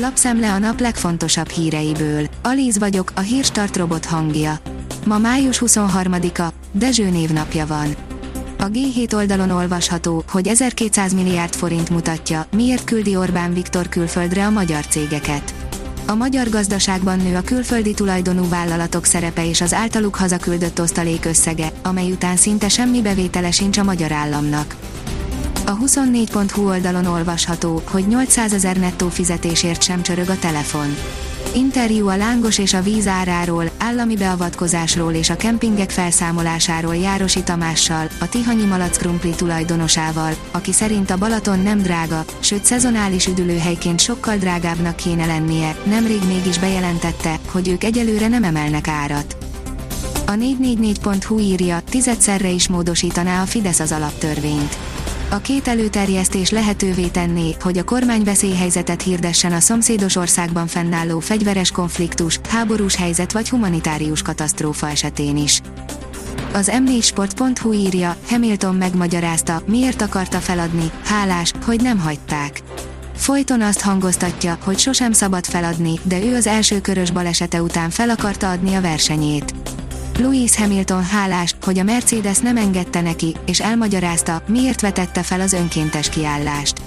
Lapszemle a nap legfontosabb híreiből. Alíz vagyok, a hírstart robot hangja. Ma május 23-a, Dezső névnapja van. A G7 oldalon olvasható, hogy 1200 milliárd forint mutatja, miért küldi Orbán Viktor külföldre a magyar cégeket. A magyar gazdaságban nő a külföldi tulajdonú vállalatok szerepe és az általuk hazaküldött osztalék összege, amely után szinte semmi bevétele sincs a magyar államnak. A 24.hu oldalon olvasható, hogy 800 ezer nettó fizetésért sem csörög a telefon. Interjú a lángos és a víz áráról, állami beavatkozásról és a kempingek felszámolásáról Járosi Tamással, a Tihanyi Malac Krumpli tulajdonosával, aki szerint a Balaton nem drága, sőt szezonális üdülőhelyként sokkal drágábbnak kéne lennie, nemrég mégis bejelentette, hogy ők egyelőre nem emelnek árat. A 444.hu írja, tizedszerre is módosítaná a Fidesz az alaptörvényt a két előterjesztés lehetővé tenné, hogy a kormány veszélyhelyzetet hirdessen a szomszédos országban fennálló fegyveres konfliktus, háborús helyzet vagy humanitárius katasztrófa esetén is. Az m4sport.hu írja, Hamilton megmagyarázta, miért akarta feladni, hálás, hogy nem hagyták. Folyton azt hangoztatja, hogy sosem szabad feladni, de ő az első körös balesete után fel akarta adni a versenyét. Louis Hamilton hálás, hogy a Mercedes nem engedte neki, és elmagyarázta, miért vetette fel az önkéntes kiállást.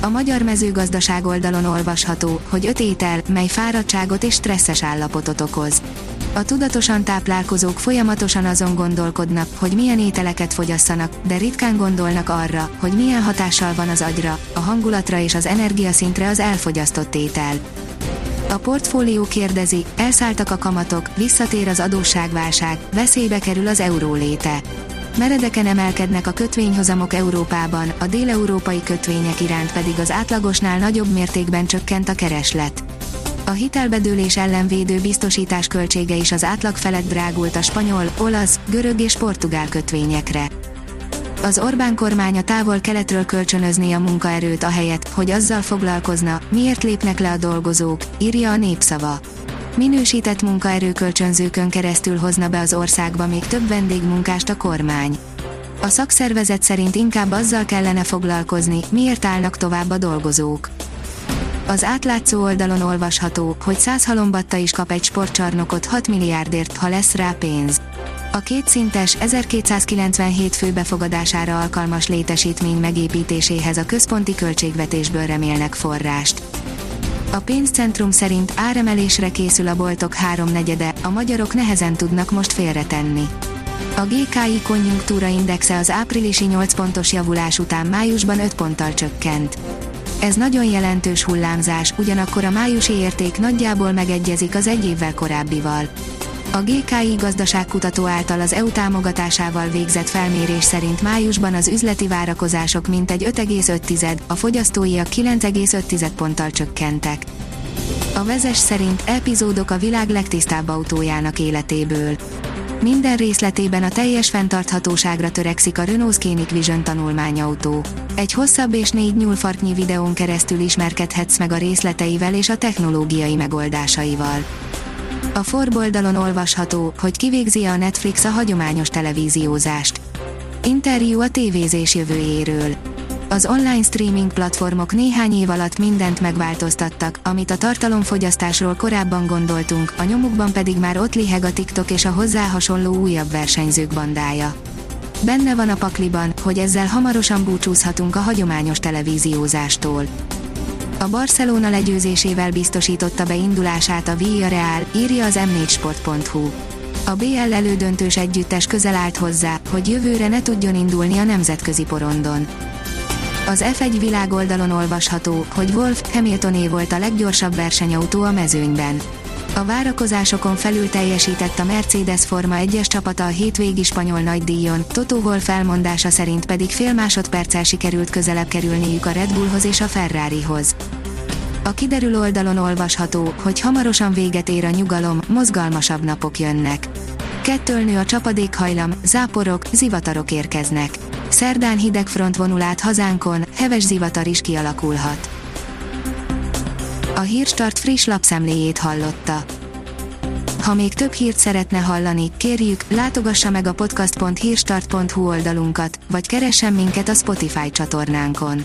A magyar mezőgazdaság oldalon olvasható, hogy öt étel, mely fáradtságot és stresszes állapotot okoz. A tudatosan táplálkozók folyamatosan azon gondolkodnak, hogy milyen ételeket fogyasszanak, de ritkán gondolnak arra, hogy milyen hatással van az agyra, a hangulatra és az energiaszintre az elfogyasztott étel. A portfólió kérdezi, elszálltak a kamatok, visszatér az adósságválság, veszélybe kerül az euró léte. Meredeken emelkednek a kötvényhozamok Európában, a déleurópai kötvények iránt pedig az átlagosnál nagyobb mértékben csökkent a kereslet. A hitelbedőlés ellenvédő biztosítás költsége is az átlag felett drágult a spanyol, olasz, görög és portugál kötvényekre az Orbán kormánya távol-keletről kölcsönözni a munkaerőt ahelyett, hogy azzal foglalkozna, miért lépnek le a dolgozók, írja a népszava. Minősített munkaerőkölcsönzőkön keresztül hozna be az országba még több vendégmunkást a kormány. A szakszervezet szerint inkább azzal kellene foglalkozni, miért állnak tovább a dolgozók. Az átlátszó oldalon olvasható, hogy 100 halombatta is kap egy sportcsarnokot 6 milliárdért, ha lesz rá pénz. A kétszintes 1297 fő befogadására alkalmas létesítmény megépítéséhez a központi költségvetésből remélnek forrást. A pénzcentrum szerint áremelésre készül a boltok háromnegyede, a magyarok nehezen tudnak most félretenni. A GKI konjunktúra indexe az áprilisi 8 pontos javulás után májusban 5 ponttal csökkent. Ez nagyon jelentős hullámzás, ugyanakkor a májusi érték nagyjából megegyezik az egy évvel korábbival. A GKI gazdaságkutató által az EU támogatásával végzett felmérés szerint májusban az üzleti várakozások mintegy 5,5, a fogyasztóiak 9,5 ponttal csökkentek. A vezes szerint epizódok a világ legtisztább autójának életéből. Minden részletében a teljes fenntarthatóságra törekszik a Renault Scenic Vision tanulmányautó. Egy hosszabb és négy nyúlfarknyi videón keresztül ismerkedhetsz meg a részleteivel és a technológiai megoldásaival. A forboldalon olvasható, hogy kivégzi a Netflix a hagyományos televíziózást. Interjú a tévézés jövőjéről. Az online streaming platformok néhány év alatt mindent megváltoztattak, amit a tartalomfogyasztásról korábban gondoltunk, a nyomukban pedig már ott liheg a TikTok és a hozzá hasonló újabb versenyzők bandája. Benne van a pakliban, hogy ezzel hamarosan búcsúzhatunk a hagyományos televíziózástól. A Barcelona legyőzésével biztosította be indulását a Villarreal, írja az m4sport.hu. A BL elődöntős együttes közel állt hozzá, hogy jövőre ne tudjon indulni a nemzetközi porondon. Az F1 világoldalon olvasható, hogy Wolf Hamiltoné volt a leggyorsabb versenyautó a mezőnyben. A várakozásokon felül teljesített a Mercedes Forma 1-es csapata a hétvégi spanyol nagydíjon, Toto Wolff elmondása szerint pedig fél másodperccel sikerült közelebb kerülniük a Red Bullhoz és a Ferrarihoz. A kiderül oldalon olvasható, hogy hamarosan véget ér a nyugalom, mozgalmasabb napok jönnek. Kettől nő a csapadékhajlam, záporok, zivatarok érkeznek. Szerdán hideg front vonul át hazánkon, heves zivatar is kialakulhat. A Hírstart friss lapszemléjét hallotta. Ha még több hírt szeretne hallani, kérjük, látogassa meg a podcast.hírstart.hu oldalunkat, vagy keressen minket a Spotify csatornánkon